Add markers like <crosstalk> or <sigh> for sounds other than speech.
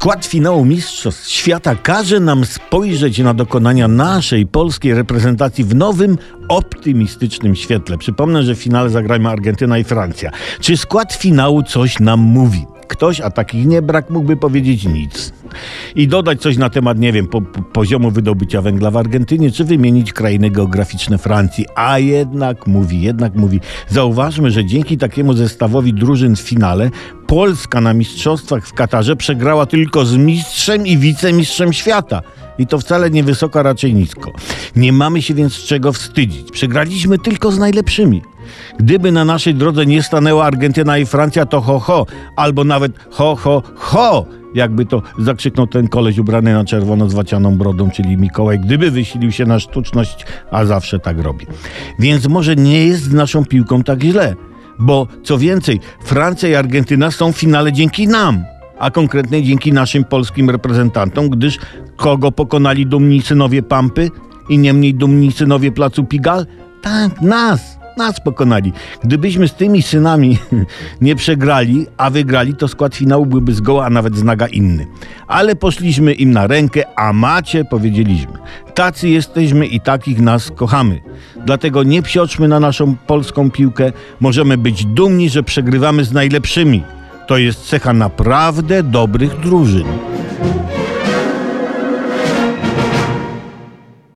Skład finału Mistrzostw Świata każe nam spojrzeć na dokonania naszej polskiej reprezentacji w nowym, optymistycznym świetle. Przypomnę, że w finale zagrajmy Argentyna i Francja. Czy skład finału coś nam mówi? Ktoś, a takich nie brak, mógłby powiedzieć nic. I dodać coś na temat, nie wiem, po, po, poziomu wydobycia węgla w Argentynie, czy wymienić krainy geograficzne Francji. A jednak mówi, jednak mówi. Zauważmy, że dzięki takiemu zestawowi drużyn w finale Polska na mistrzostwach w Katarze przegrała tylko z mistrzem i wicemistrzem świata. I to wcale nie wysoko, raczej nisko. Nie mamy się więc czego wstydzić. Przegraliśmy tylko z najlepszymi. Gdyby na naszej drodze nie stanęła Argentyna i Francja, to ho ho, albo nawet ho ho ho, jakby to zakrzyknął ten koleś ubrany na czerwono z wacianą brodą, czyli Mikołaj, gdyby wysilił się na sztuczność, a zawsze tak robi. Więc może nie jest z naszą piłką tak źle, bo co więcej, Francja i Argentyna są w finale dzięki nam a konkretnie dzięki naszym polskim reprezentantom, gdyż kogo pokonali dumni synowie Pampy i nie mniej dumni synowie Placu Pigal? Tak, nas! Nas pokonali. Gdybyśmy z tymi synami <laughs> nie przegrali, a wygrali, to skład finału byłby zgoła, a nawet znaga inny. Ale poszliśmy im na rękę, a macie, powiedzieliśmy. Tacy jesteśmy i takich nas kochamy. Dlatego nie psioczmy na naszą polską piłkę. Możemy być dumni, że przegrywamy z najlepszymi. To jest cecha naprawdę dobrych drużyn.